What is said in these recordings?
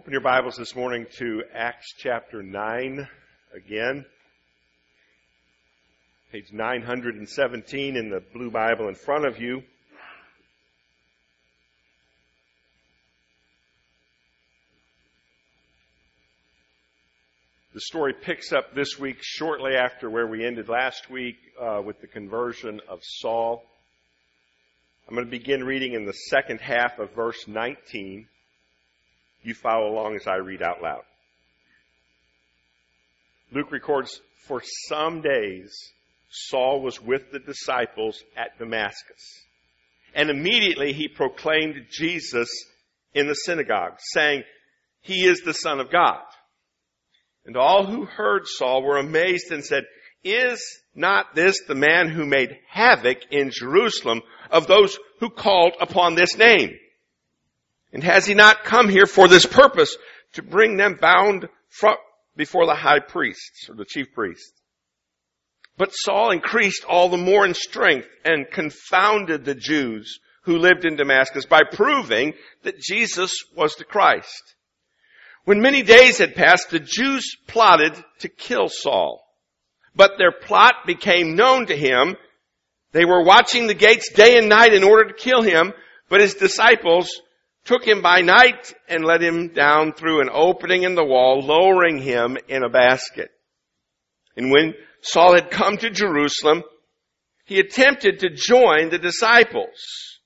Open your Bibles this morning to Acts chapter 9 again. Page 917 in the blue Bible in front of you. The story picks up this week shortly after where we ended last week uh, with the conversion of Saul. I'm going to begin reading in the second half of verse 19. You follow along as I read out loud. Luke records, For some days Saul was with the disciples at Damascus. And immediately he proclaimed Jesus in the synagogue, saying, He is the Son of God. And all who heard Saul were amazed and said, Is not this the man who made havoc in Jerusalem of those who called upon this name? And has he not come here for this purpose to bring them bound before the high priests or the chief priest? But Saul increased all the more in strength and confounded the Jews who lived in Damascus by proving that Jesus was the Christ. When many days had passed, the Jews plotted to kill Saul. But their plot became known to him. They were watching the gates day and night in order to kill him, but his disciples took him by night and let him down through an opening in the wall, lowering him in a basket. And when Saul had come to Jerusalem, he attempted to join the disciples.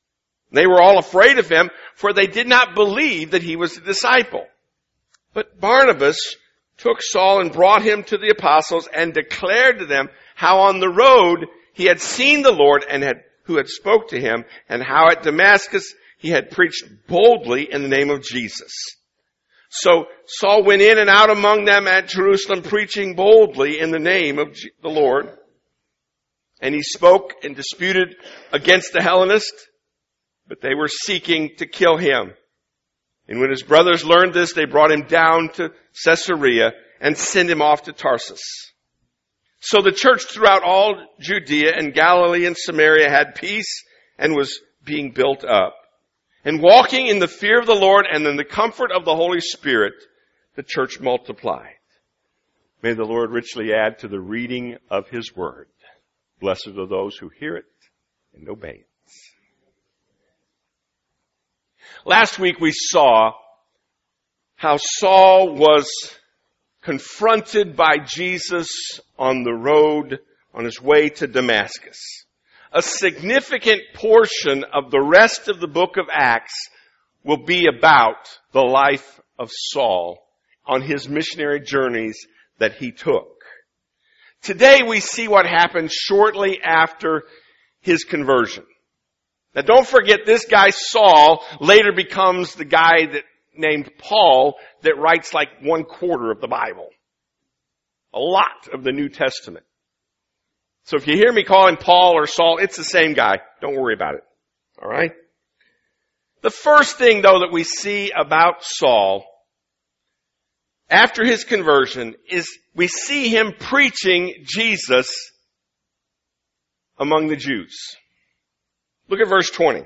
They were all afraid of him, for they did not believe that he was a disciple. But Barnabas took Saul and brought him to the apostles and declared to them how on the road he had seen the Lord and had, who had spoke to him and how at Damascus he had preached boldly in the name of Jesus. So Saul went in and out among them at Jerusalem preaching boldly in the name of the Lord. And he spoke and disputed against the Hellenists, but they were seeking to kill him. And when his brothers learned this, they brought him down to Caesarea and sent him off to Tarsus. So the church throughout all Judea and Galilee and Samaria had peace and was being built up. And walking in the fear of the Lord and in the comfort of the Holy Spirit, the church multiplied. May the Lord richly add to the reading of His Word. Blessed are those who hear it and obey it. Last week we saw how Saul was confronted by Jesus on the road on his way to Damascus a significant portion of the rest of the book of Acts will be about the life of Saul on his missionary journeys that he took. Today we see what happened shortly after his conversion. Now don't forget this guy Saul later becomes the guy that named Paul that writes like one quarter of the Bible. A lot of the New Testament. So if you hear me calling Paul or Saul, it's the same guy. Don't worry about it. Alright? The first thing though that we see about Saul after his conversion is we see him preaching Jesus among the Jews. Look at verse 20.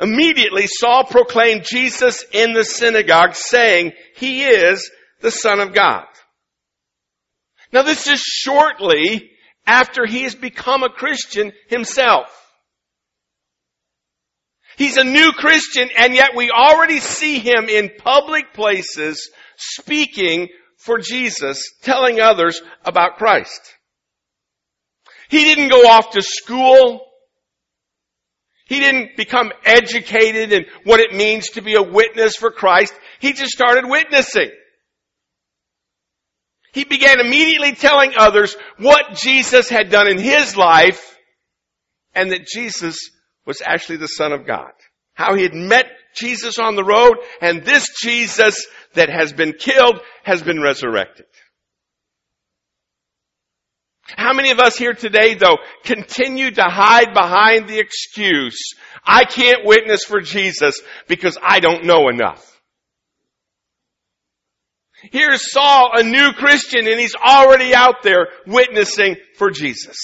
Immediately Saul proclaimed Jesus in the synagogue saying, He is the Son of God. Now this is shortly after he has become a Christian himself. He's a new Christian and yet we already see him in public places speaking for Jesus, telling others about Christ. He didn't go off to school. He didn't become educated in what it means to be a witness for Christ. He just started witnessing. He began immediately telling others what Jesus had done in his life and that Jesus was actually the Son of God. How he had met Jesus on the road and this Jesus that has been killed has been resurrected. How many of us here today though continue to hide behind the excuse, I can't witness for Jesus because I don't know enough? Here's Saul, a new Christian, and he's already out there witnessing for Jesus.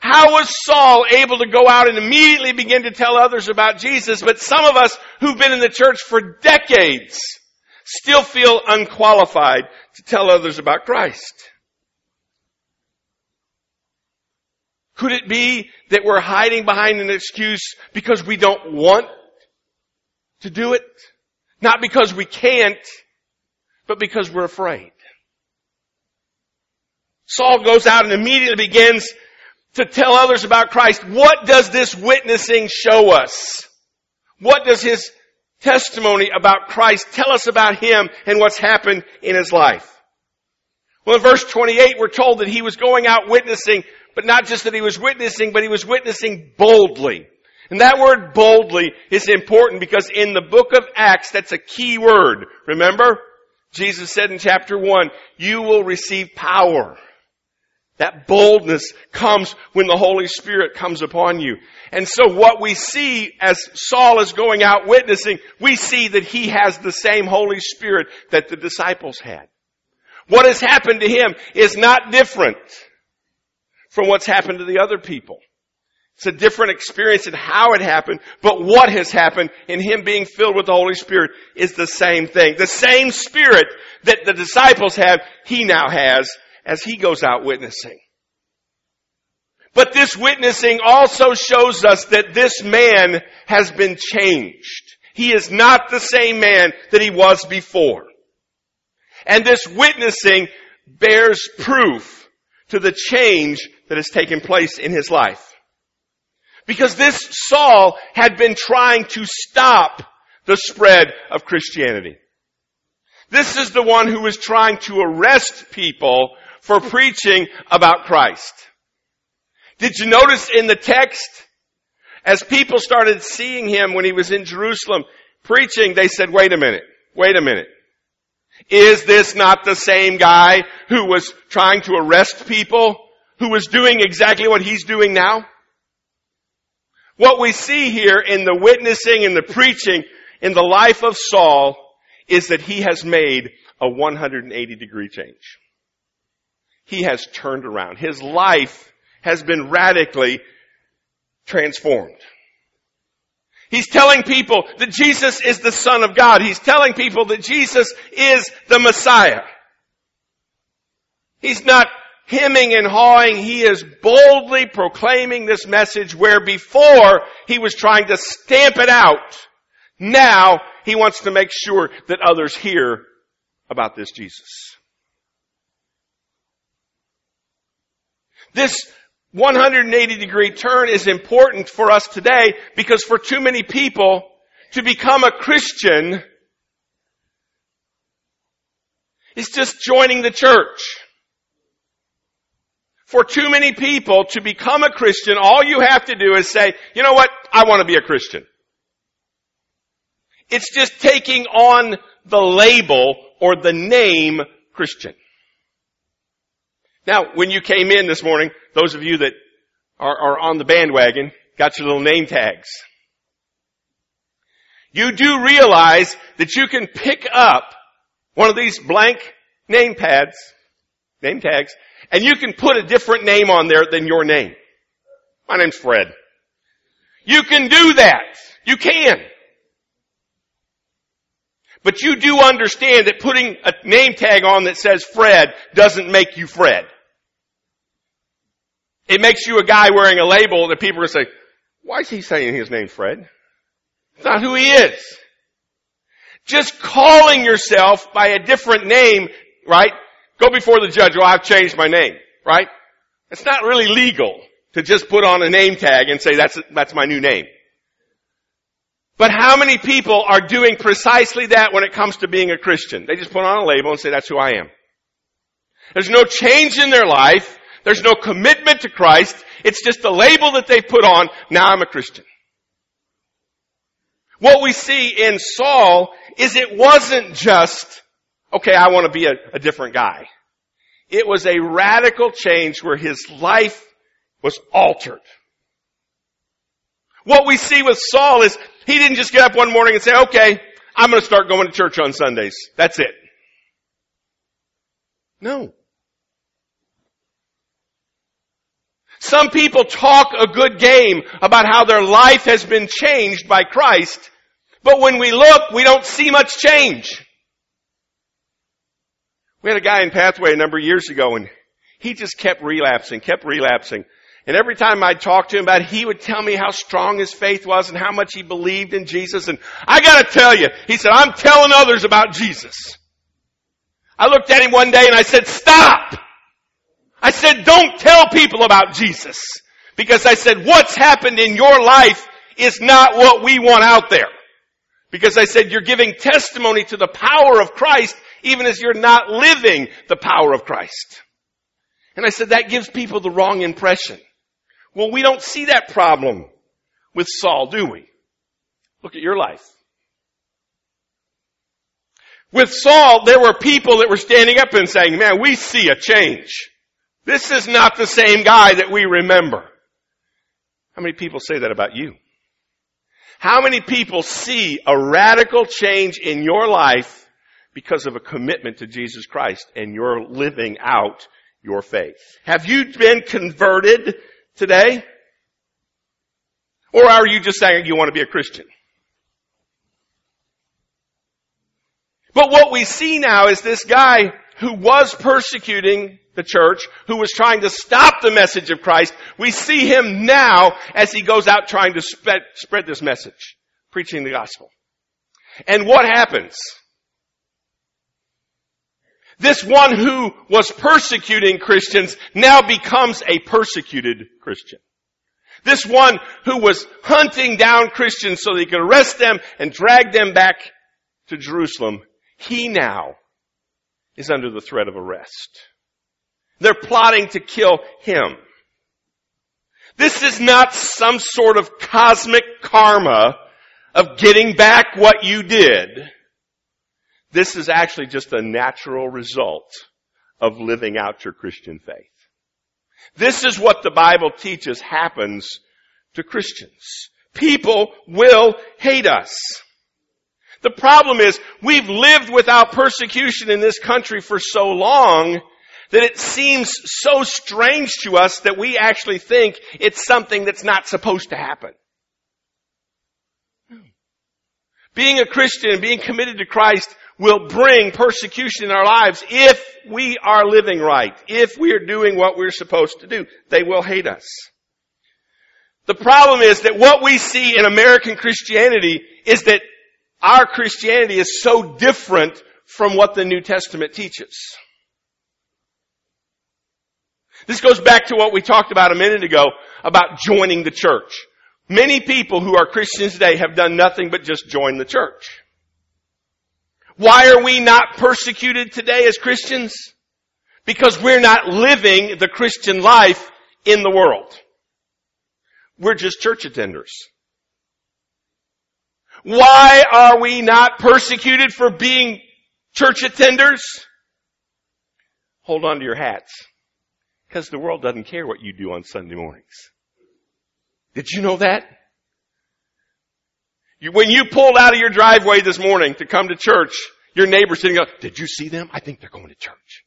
How was Saul able to go out and immediately begin to tell others about Jesus, but some of us who've been in the church for decades still feel unqualified to tell others about Christ? Could it be that we're hiding behind an excuse because we don't want to do it? Not because we can't, but because we're afraid. Saul goes out and immediately begins to tell others about Christ. What does this witnessing show us? What does his testimony about Christ tell us about him and what's happened in his life? Well, in verse 28, we're told that he was going out witnessing, but not just that he was witnessing, but he was witnessing boldly. And that word boldly is important because in the book of Acts, that's a key word. Remember? Jesus said in chapter 1, you will receive power. That boldness comes when the Holy Spirit comes upon you. And so what we see as Saul is going out witnessing, we see that he has the same Holy Spirit that the disciples had. What has happened to him is not different from what's happened to the other people. It's a different experience in how it happened, but what has happened in him being filled with the Holy Spirit is the same thing. The same Spirit that the disciples have, he now has as he goes out witnessing. But this witnessing also shows us that this man has been changed. He is not the same man that he was before. And this witnessing bears proof to the change that has taken place in his life. Because this Saul had been trying to stop the spread of Christianity. This is the one who was trying to arrest people for preaching about Christ. Did you notice in the text, as people started seeing him when he was in Jerusalem preaching, they said, wait a minute, wait a minute. Is this not the same guy who was trying to arrest people, who was doing exactly what he's doing now? What we see here in the witnessing and the preaching in the life of Saul is that he has made a 180 degree change he has turned around. His life has been radically transformed. He's telling people that Jesus is the Son of God. He's telling people that Jesus is the Messiah. He's not hemming and hawing. He is boldly proclaiming this message where before he was trying to stamp it out. Now he wants to make sure that others hear about this Jesus. This 180 degree turn is important for us today because for too many people to become a Christian is just joining the church. For too many people to become a Christian, all you have to do is say, you know what? I want to be a Christian. It's just taking on the label or the name Christian. Now, when you came in this morning, those of you that are, are on the bandwagon got your little name tags. You do realize that you can pick up one of these blank name pads, name tags, and you can put a different name on there than your name. My name's Fred. You can do that. You can. But you do understand that putting a name tag on that says Fred doesn't make you Fred. It makes you a guy wearing a label that people are going to say, why is he saying his name Fred? It's not who he is. Just calling yourself by a different name, right? Go before the judge, well, I've changed my name, right? It's not really legal to just put on a name tag and say that's, that's my new name. But how many people are doing precisely that when it comes to being a Christian? They just put on a label and say that's who I am. There's no change in their life. There's no commitment to Christ. It's just a label that they put on. Now I'm a Christian. What we see in Saul is it wasn't just, okay, I want to be a, a different guy. It was a radical change where his life was altered. What we see with Saul is he didn't just get up one morning and say, okay, I'm going to start going to church on Sundays. That's it. No. Some people talk a good game about how their life has been changed by Christ, but when we look, we don't see much change. We had a guy in Pathway a number of years ago and he just kept relapsing, kept relapsing. And every time I'd talk to him about it, he would tell me how strong his faith was and how much he believed in Jesus. And I gotta tell you, he said, I'm telling others about Jesus. I looked at him one day and I said, stop! I said, don't tell people about Jesus. Because I said, what's happened in your life is not what we want out there. Because I said, you're giving testimony to the power of Christ even as you're not living the power of Christ. And I said, that gives people the wrong impression. Well, we don't see that problem with Saul, do we? Look at your life. With Saul, there were people that were standing up and saying, man, we see a change. This is not the same guy that we remember. How many people say that about you? How many people see a radical change in your life because of a commitment to Jesus Christ and you're living out your faith? Have you been converted today? Or are you just saying you want to be a Christian? But what we see now is this guy who was persecuting the church, who was trying to stop the message of Christ, we see him now as he goes out trying to spread, this message, preaching the gospel. And what happens? This one who was persecuting Christians now becomes a persecuted Christian. This one who was hunting down Christians so he could arrest them and drag them back to Jerusalem, he now is under the threat of arrest. They're plotting to kill him. This is not some sort of cosmic karma of getting back what you did. This is actually just a natural result of living out your Christian faith. This is what the Bible teaches happens to Christians. People will hate us. The problem is we've lived without persecution in this country for so long that it seems so strange to us that we actually think it's something that's not supposed to happen. Being a Christian and being committed to Christ will bring persecution in our lives if we are living right, if we are doing what we're supposed to do. They will hate us. The problem is that what we see in American Christianity is that our Christianity is so different from what the New Testament teaches. This goes back to what we talked about a minute ago about joining the church. Many people who are Christians today have done nothing but just join the church. Why are we not persecuted today as Christians? Because we're not living the Christian life in the world. We're just church attenders. Why are we not persecuted for being church attenders? Hold on to your hats. Because the world doesn't care what you do on Sunday mornings. Did you know that? You, when you pulled out of your driveway this morning to come to church, your neighbor's sitting up, did you see them? I think they're going to church.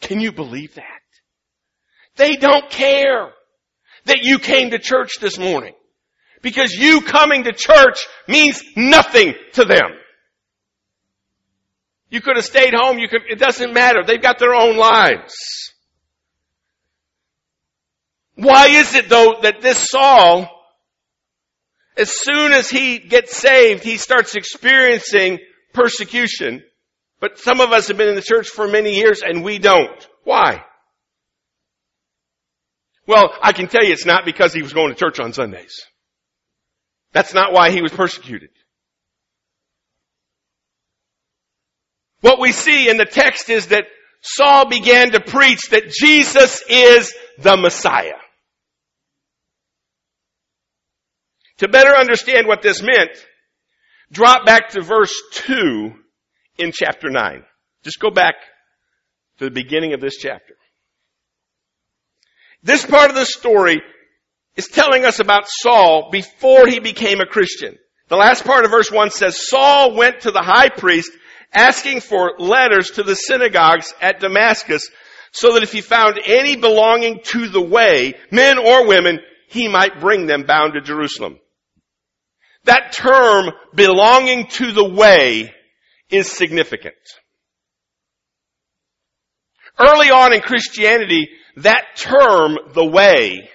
Can you believe that? They don't care that you came to church this morning. Because you coming to church means nothing to them. You could have stayed home. You could, it doesn't matter. They've got their own lives. Why is it though that this Saul, as soon as he gets saved, he starts experiencing persecution, but some of us have been in the church for many years and we don't. Why? Well, I can tell you it's not because he was going to church on Sundays. That's not why he was persecuted. What we see in the text is that Saul began to preach that Jesus is the Messiah. To better understand what this meant, drop back to verse 2 in chapter 9. Just go back to the beginning of this chapter. This part of the story is telling us about Saul before he became a Christian. The last part of verse 1 says, Saul went to the high priest asking for letters to the synagogues at Damascus so that if he found any belonging to the way, men or women, he might bring them bound to Jerusalem. That term, belonging to the way, is significant. Early on in Christianity, that term, the way,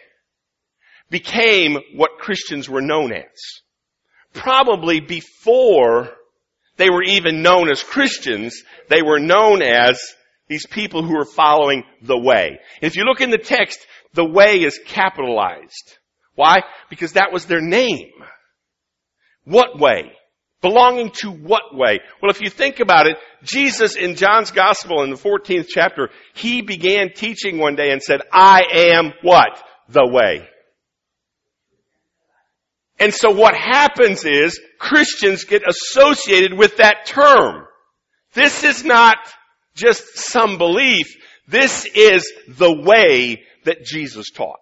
became what Christians were known as. Probably before they were even known as Christians, they were known as these people who were following the way. If you look in the text, the way is capitalized. Why? Because that was their name. What way? Belonging to what way? Well, if you think about it, Jesus in John's Gospel in the 14th chapter, he began teaching one day and said, I am what? The way. And so what happens is Christians get associated with that term. This is not just some belief. This is the way that Jesus taught.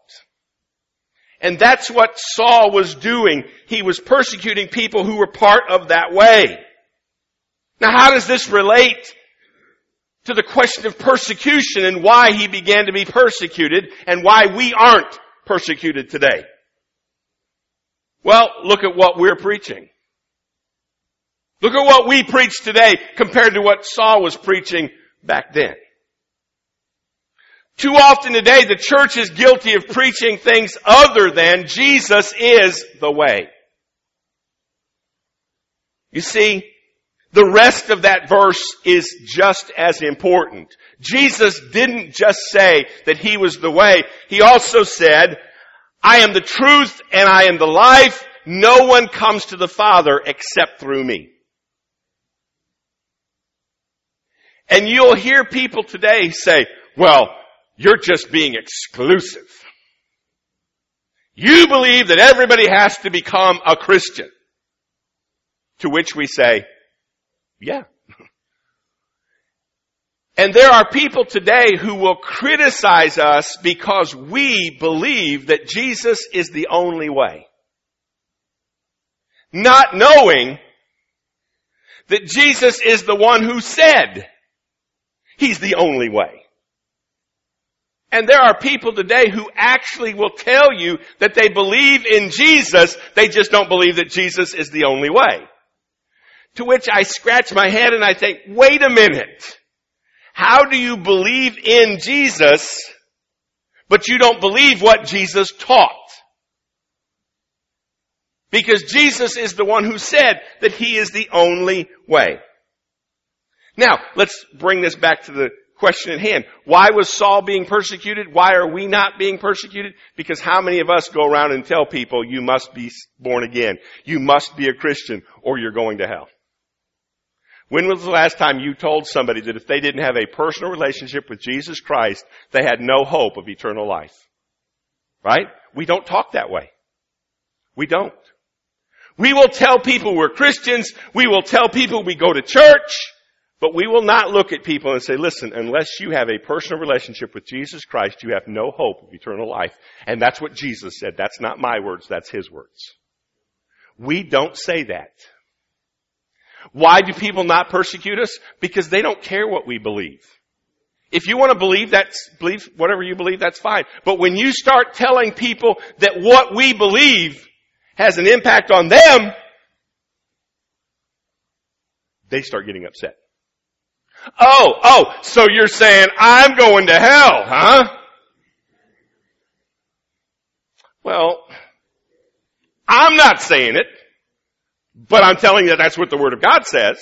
And that's what Saul was doing. He was persecuting people who were part of that way. Now how does this relate to the question of persecution and why he began to be persecuted and why we aren't persecuted today? Well, look at what we're preaching. Look at what we preach today compared to what Saul was preaching back then. Too often today, the church is guilty of preaching things other than Jesus is the way. You see, the rest of that verse is just as important. Jesus didn't just say that He was the way. He also said, I am the truth and I am the life. No one comes to the Father except through me. And you'll hear people today say, well, you're just being exclusive. You believe that everybody has to become a Christian. To which we say, yeah. And there are people today who will criticize us because we believe that Jesus is the only way. Not knowing that Jesus is the one who said He's the only way. And there are people today who actually will tell you that they believe in Jesus, they just don't believe that Jesus is the only way. To which I scratch my head and I think, wait a minute. How do you believe in Jesus, but you don't believe what Jesus taught? Because Jesus is the one who said that He is the only way. Now, let's bring this back to the question at hand. Why was Saul being persecuted? Why are we not being persecuted? Because how many of us go around and tell people you must be born again? You must be a Christian or you're going to hell. When was the last time you told somebody that if they didn't have a personal relationship with Jesus Christ, they had no hope of eternal life? Right? We don't talk that way. We don't. We will tell people we're Christians. We will tell people we go to church. But we will not look at people and say, listen, unless you have a personal relationship with Jesus Christ, you have no hope of eternal life. And that's what Jesus said. That's not my words, that's His words. We don't say that. Why do people not persecute us? Because they don't care what we believe. If you want to believe that's, believe whatever you believe, that's fine. But when you start telling people that what we believe has an impact on them, they start getting upset. Oh, oh, so you're saying I'm going to hell, huh? Well, I'm not saying it, but I'm telling you that that's what the Word of God says.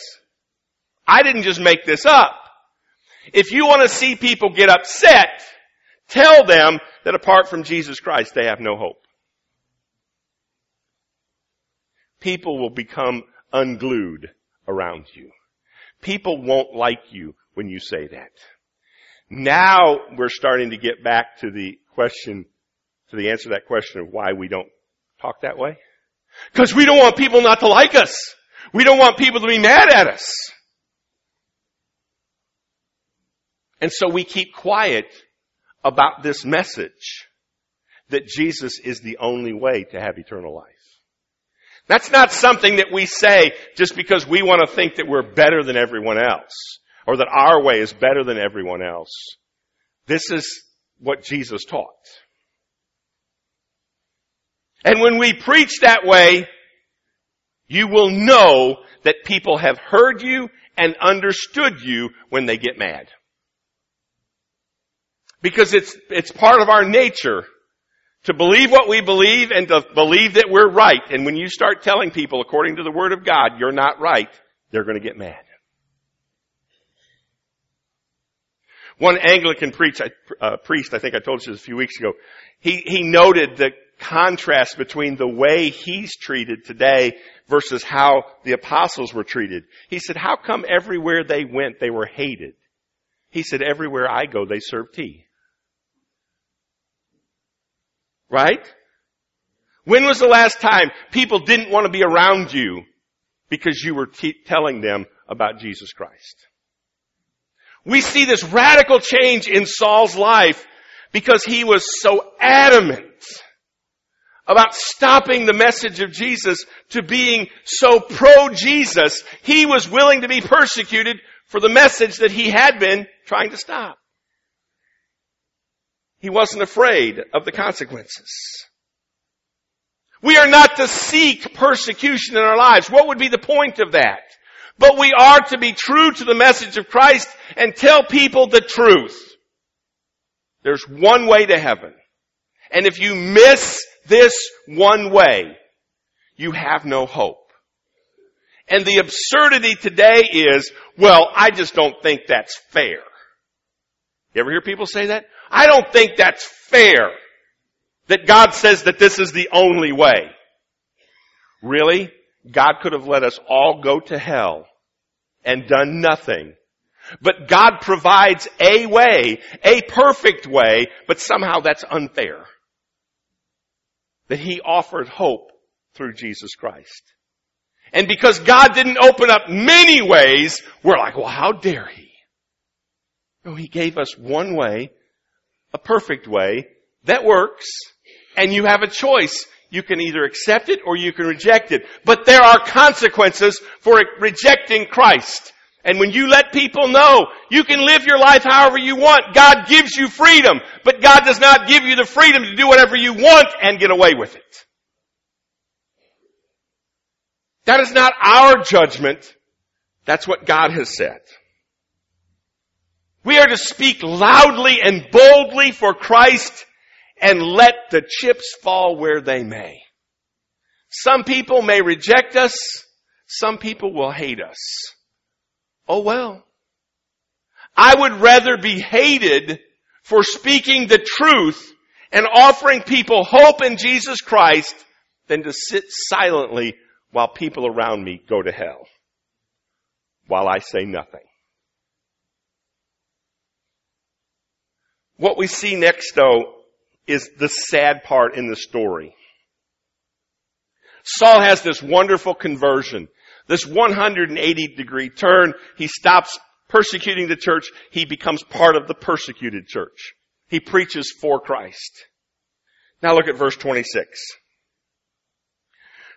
I didn't just make this up. If you want to see people get upset, tell them that apart from Jesus Christ, they have no hope. People will become unglued around you. People won't like you when you say that. Now we're starting to get back to the question, to the answer to that question of why we don't talk that way. Because we don't want people not to like us. We don't want people to be mad at us. And so we keep quiet about this message that Jesus is the only way to have eternal life. That's not something that we say just because we want to think that we're better than everyone else or that our way is better than everyone else. This is what Jesus taught. And when we preach that way, you will know that people have heard you and understood you when they get mad. Because it's, it's part of our nature to believe what we believe and to believe that we're right. And when you start telling people, according to the Word of God, you're not right, they're going to get mad. One Anglican preach, uh, priest, I think I told you this a few weeks ago, he, he noted the contrast between the way he's treated today versus how the apostles were treated. He said, how come everywhere they went they were hated? He said, everywhere I go they serve tea. Right? When was the last time people didn't want to be around you because you were telling them about Jesus Christ? We see this radical change in Saul's life because he was so adamant about stopping the message of Jesus to being so pro-Jesus, he was willing to be persecuted for the message that he had been trying to stop. He wasn't afraid of the consequences. We are not to seek persecution in our lives. What would be the point of that? But we are to be true to the message of Christ and tell people the truth. There's one way to heaven. And if you miss this one way, you have no hope. And the absurdity today is, well, I just don't think that's fair. You ever hear people say that? I don't think that's fair that God says that this is the only way. Really? God could have let us all go to hell and done nothing. But God provides a way, a perfect way, but somehow that's unfair that he offered hope through Jesus Christ. And because God didn't open up many ways, we're like, well, how dare he? No, he gave us one way, a perfect way, that works, and you have a choice. You can either accept it or you can reject it. But there are consequences for rejecting Christ. And when you let people know you can live your life however you want, God gives you freedom, but God does not give you the freedom to do whatever you want and get away with it. That is not our judgment. That's what God has said. We are to speak loudly and boldly for Christ and let the chips fall where they may. Some people may reject us. Some people will hate us. Oh well. I would rather be hated for speaking the truth and offering people hope in Jesus Christ than to sit silently while people around me go to hell. While I say nothing. What we see next though is the sad part in the story. Saul has this wonderful conversion. This 180 degree turn, he stops persecuting the church. He becomes part of the persecuted church. He preaches for Christ. Now look at verse 26.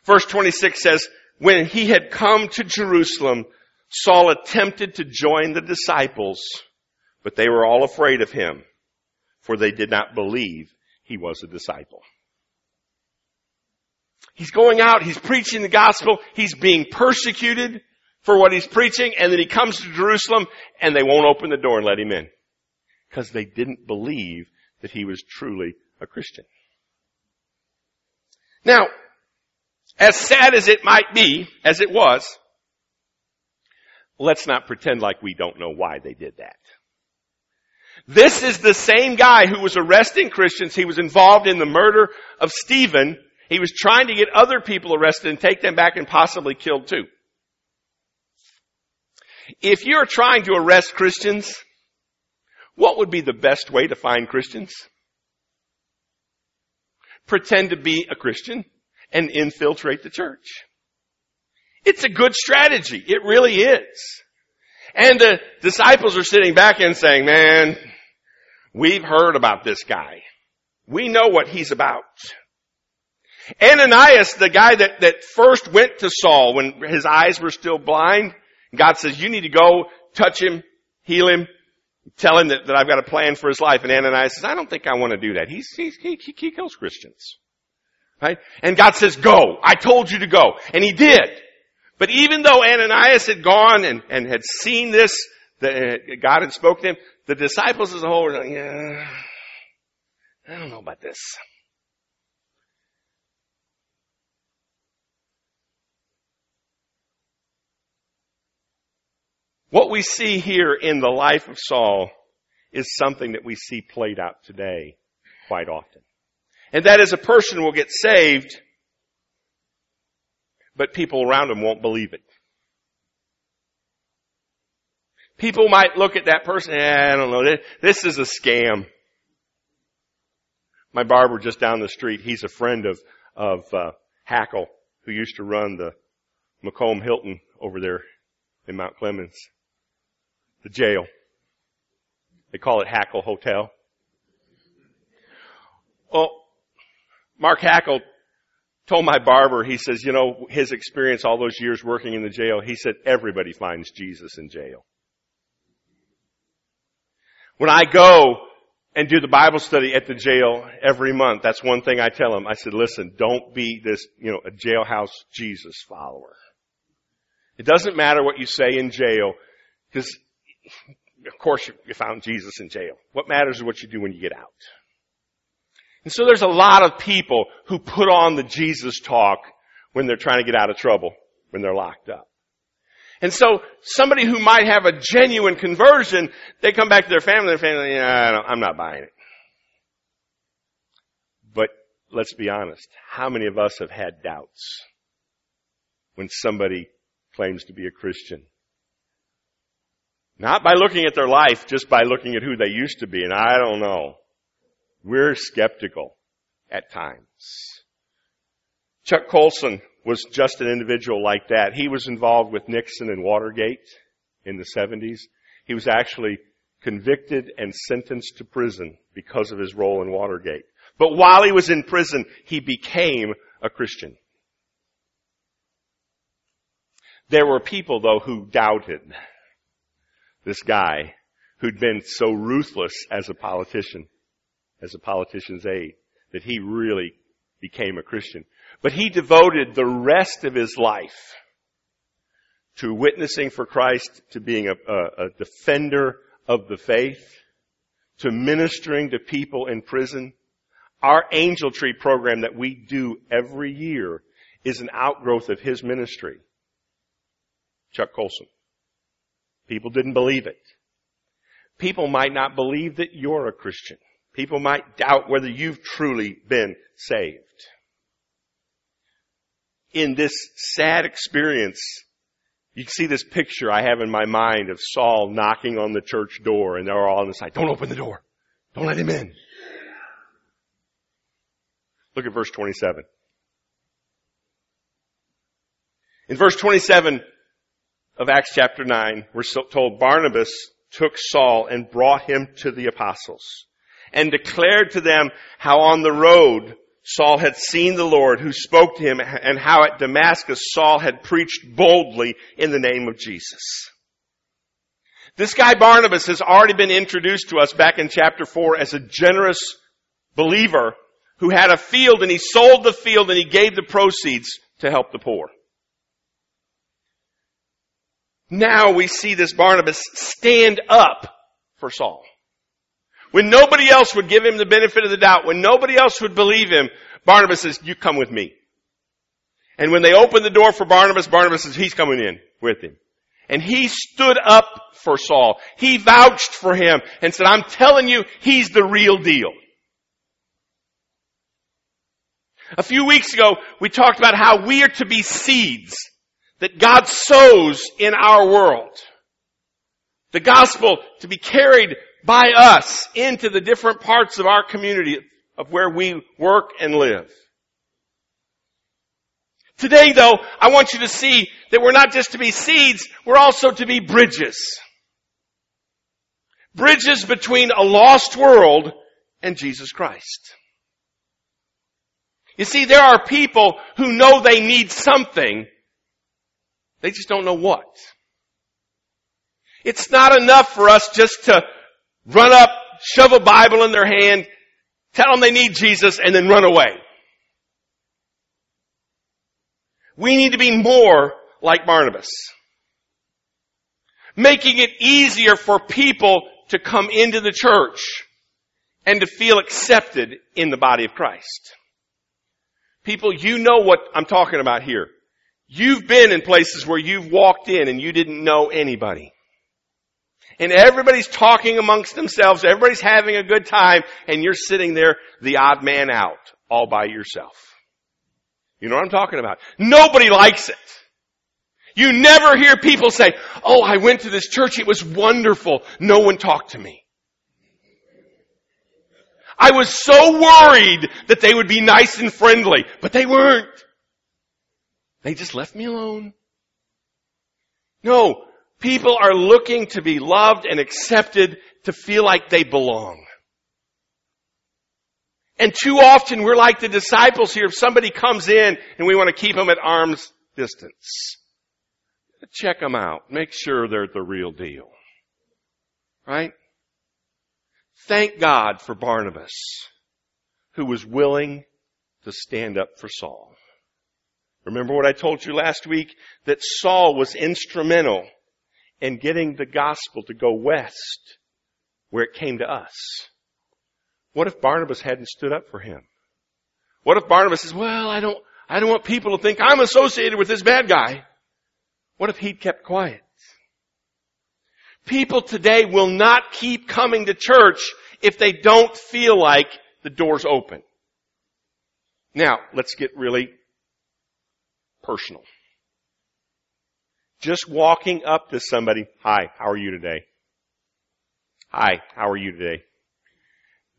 Verse 26 says, when he had come to Jerusalem, Saul attempted to join the disciples, but they were all afraid of him, for they did not believe he was a disciple. He's going out, he's preaching the gospel, he's being persecuted for what he's preaching, and then he comes to Jerusalem and they won't open the door and let him in. Because they didn't believe that he was truly a Christian. Now, as sad as it might be, as it was, let's not pretend like we don't know why they did that. This is the same guy who was arresting Christians. He was involved in the murder of Stephen he was trying to get other people arrested and take them back and possibly killed too. If you're trying to arrest Christians, what would be the best way to find Christians? Pretend to be a Christian and infiltrate the church. It's a good strategy. It really is. And the disciples are sitting back and saying, man, we've heard about this guy. We know what he's about. Ananias, the guy that, that first went to Saul when his eyes were still blind, God says, you need to go touch him, heal him. Tell him that, that I've got a plan for his life. And Ananias says, I don't think I want to do that. He's, he's, he, he kills Christians. Right? And God says, go. I told you to go. And he did. But even though Ananias had gone and, and had seen this, God had spoken to him, the disciples as a whole were like, yeah, I don't know about this. What we see here in the life of Saul is something that we see played out today quite often. And that is a person will get saved, but people around him won't believe it. People might look at that person, eh, I don't know, this is a scam. My barber just down the street, he's a friend of, of, uh, Hackel, who used to run the Macomb Hilton over there in Mount Clemens the jail. They call it Hackel Hotel. Well, Mark Hackel told my barber, he says, you know, his experience all those years working in the jail, he said, everybody finds Jesus in jail. When I go and do the Bible study at the jail every month, that's one thing I tell them. I said, listen, don't be this, you know, a jailhouse Jesus follower. It doesn't matter what you say in jail, because of course you found Jesus in jail. What matters is what you do when you get out. And so there's a lot of people who put on the Jesus talk when they're trying to get out of trouble, when they're locked up. And so somebody who might have a genuine conversion, they come back to their family, their family, yeah, I'm not buying it. But let's be honest, how many of us have had doubts when somebody claims to be a Christian? Not by looking at their life, just by looking at who they used to be. And I don't know. We're skeptical at times. Chuck Colson was just an individual like that. He was involved with Nixon and Watergate in the 70s. He was actually convicted and sentenced to prison because of his role in Watergate. But while he was in prison, he became a Christian. There were people though who doubted this guy who'd been so ruthless as a politician, as a politician's aide, that he really became a Christian. But he devoted the rest of his life to witnessing for Christ, to being a, a, a defender of the faith, to ministering to people in prison. Our angel tree program that we do every year is an outgrowth of his ministry. Chuck Colson. People didn't believe it. People might not believe that you're a Christian. People might doubt whether you've truly been saved. In this sad experience, you can see this picture I have in my mind of Saul knocking on the church door and they're all on the side. Don't open the door. Don't let him in. Look at verse 27. In verse 27, of Acts chapter 9, we're told Barnabas took Saul and brought him to the apostles and declared to them how on the road Saul had seen the Lord who spoke to him and how at Damascus Saul had preached boldly in the name of Jesus. This guy Barnabas has already been introduced to us back in chapter 4 as a generous believer who had a field and he sold the field and he gave the proceeds to help the poor. Now we see this Barnabas stand up for Saul. When nobody else would give him the benefit of the doubt, when nobody else would believe him, Barnabas says, you come with me. And when they opened the door for Barnabas, Barnabas says, he's coming in with him. And he stood up for Saul. He vouched for him and said, I'm telling you, he's the real deal. A few weeks ago, we talked about how we are to be seeds that God sows in our world. The gospel to be carried by us into the different parts of our community of where we work and live. Today though, I want you to see that we're not just to be seeds, we're also to be bridges. Bridges between a lost world and Jesus Christ. You see, there are people who know they need something, they just don't know what. It's not enough for us just to run up, shove a Bible in their hand, tell them they need Jesus, and then run away. We need to be more like Barnabas. Making it easier for people to come into the church and to feel accepted in the body of Christ. People, you know what I'm talking about here. You've been in places where you've walked in and you didn't know anybody. And everybody's talking amongst themselves, everybody's having a good time, and you're sitting there, the odd man out, all by yourself. You know what I'm talking about? Nobody likes it. You never hear people say, oh, I went to this church, it was wonderful. No one talked to me. I was so worried that they would be nice and friendly, but they weren't. They just left me alone. No, people are looking to be loved and accepted to feel like they belong. And too often we're like the disciples here. If somebody comes in and we want to keep them at arm's distance, check them out. Make sure they're the real deal. Right? Thank God for Barnabas, who was willing to stand up for Saul. Remember what I told you last week? That Saul was instrumental in getting the gospel to go west where it came to us. What if Barnabas hadn't stood up for him? What if Barnabas says, well, I don't, I don't want people to think I'm associated with this bad guy. What if he'd kept quiet? People today will not keep coming to church if they don't feel like the door's open. Now, let's get really personal. Just walking up to somebody, hi, how are you today? Hi, how are you today?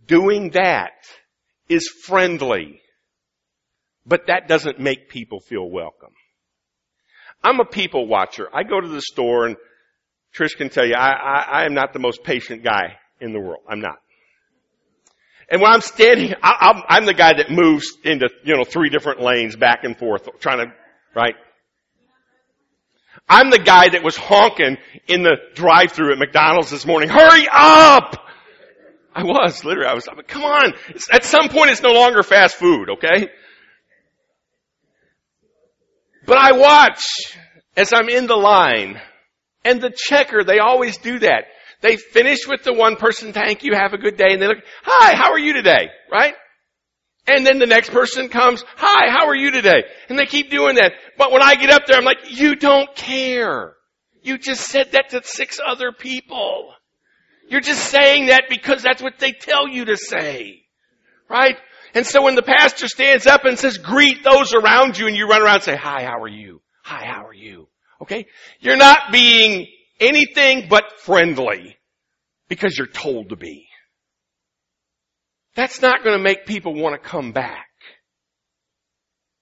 Doing that is friendly, but that doesn't make people feel welcome. I'm a people watcher. I go to the store and Trish can tell you, I, I, I am not the most patient guy in the world. I'm not. And when I'm standing, I, I'm the guy that moves into, you know, three different lanes back and forth, trying to, right? I'm the guy that was honking in the drive-through at McDonald's this morning. Hurry up! I was, literally, I was, I come on. At some point it's no longer fast food, okay? But I watch as I'm in the line and the checker, they always do that. They finish with the one person, thank you, have a good day, and they look, hi, how are you today? Right? And then the next person comes, hi, how are you today? And they keep doing that. But when I get up there, I'm like, you don't care. You just said that to six other people. You're just saying that because that's what they tell you to say. Right? And so when the pastor stands up and says, greet those around you and you run around and say, hi, how are you? Hi, how are you? Okay? You're not being anything but friendly because you're told to be. That's not going to make people want to come back.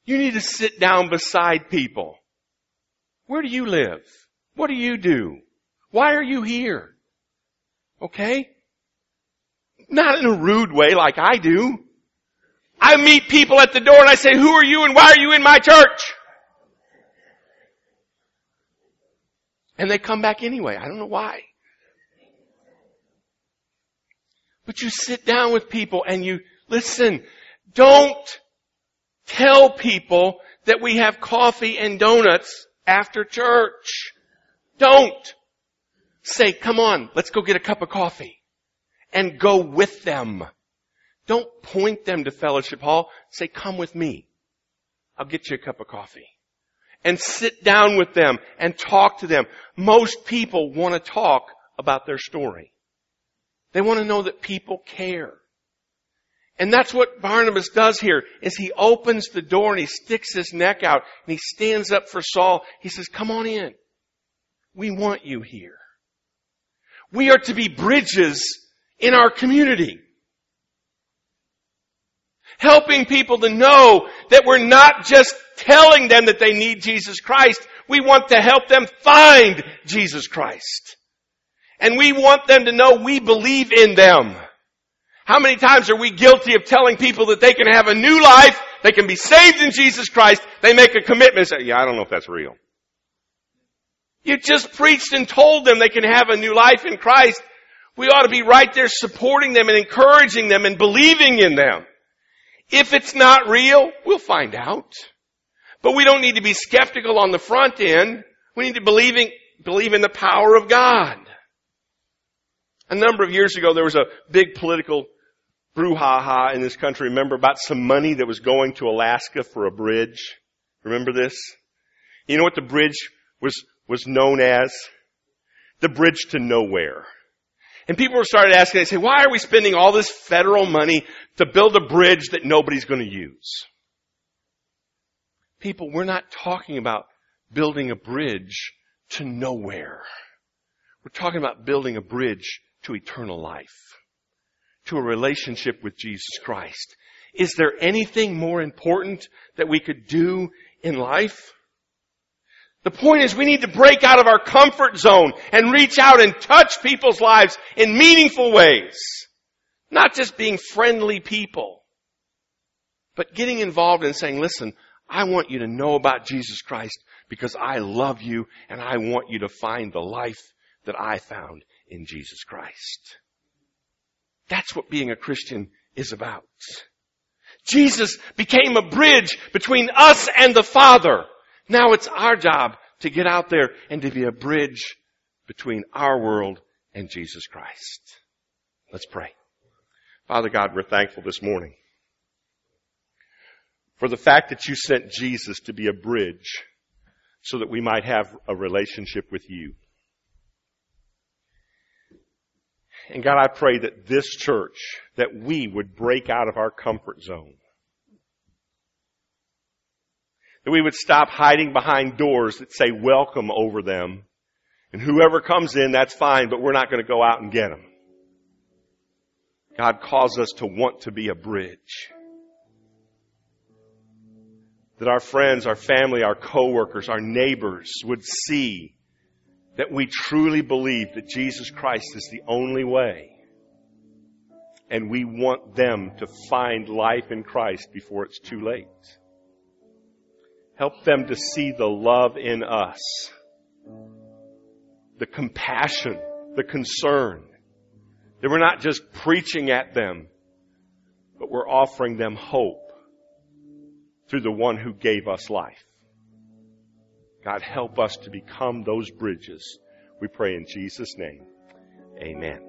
You need to sit down beside people. Where do you live? What do you do? Why are you here? Okay? Not in a rude way like I do. I meet people at the door and I say, who are you and why are you in my church? And they come back anyway. I don't know why. But you sit down with people and you listen. Don't tell people that we have coffee and donuts after church. Don't. Say, come on, let's go get a cup of coffee. And go with them. Don't point them to fellowship hall. Say, come with me. I'll get you a cup of coffee and sit down with them and talk to them. Most people want to talk about their story. They want to know that people care. And that's what Barnabas does here, is he opens the door and he sticks his neck out and he stands up for Saul. He says, come on in. We want you here. We are to be bridges in our community helping people to know that we're not just telling them that they need Jesus Christ. We want to help them find Jesus Christ. And we want them to know we believe in them. How many times are we guilty of telling people that they can have a new life, they can be saved in Jesus Christ, they make a commitment say, yeah, I don't know if that's real. You just preached and told them they can have a new life in Christ. We ought to be right there supporting them and encouraging them and believing in them. If it's not real, we'll find out. But we don't need to be skeptical on the front end. We need to believe in the power of God. A number of years ago, there was a big political brouhaha in this country. Remember about some money that was going to Alaska for a bridge? Remember this? You know what the bridge was, was known as? The bridge to nowhere. And people started asking, they say, why are we spending all this federal money to build a bridge that nobody's going to use? People, we're not talking about building a bridge to nowhere. We're talking about building a bridge to eternal life, to a relationship with Jesus Christ. Is there anything more important that we could do in life? The point is we need to break out of our comfort zone and reach out and touch people's lives in meaningful ways. Not just being friendly people, but getting involved and saying, listen, I want you to know about Jesus Christ because I love you and I want you to find the life that I found in Jesus Christ. That's what being a Christian is about. Jesus became a bridge between us and the Father. Now it's our job to get out there and to be a bridge between our world and Jesus Christ. Let's pray. Father God, we're thankful this morning for the fact that you sent Jesus to be a bridge so that we might have a relationship with you. And God, I pray that this church, that we would break out of our comfort zone. That we would stop hiding behind doors that say welcome over them. And whoever comes in, that's fine, but we're not going to go out and get them. God calls us to want to be a bridge. That our friends, our family, our coworkers, our neighbors would see that we truly believe that Jesus Christ is the only way. And we want them to find life in Christ before it's too late. Help them to see the love in us, the compassion, the concern. That we're not just preaching at them, but we're offering them hope through the one who gave us life. God, help us to become those bridges. We pray in Jesus' name. Amen.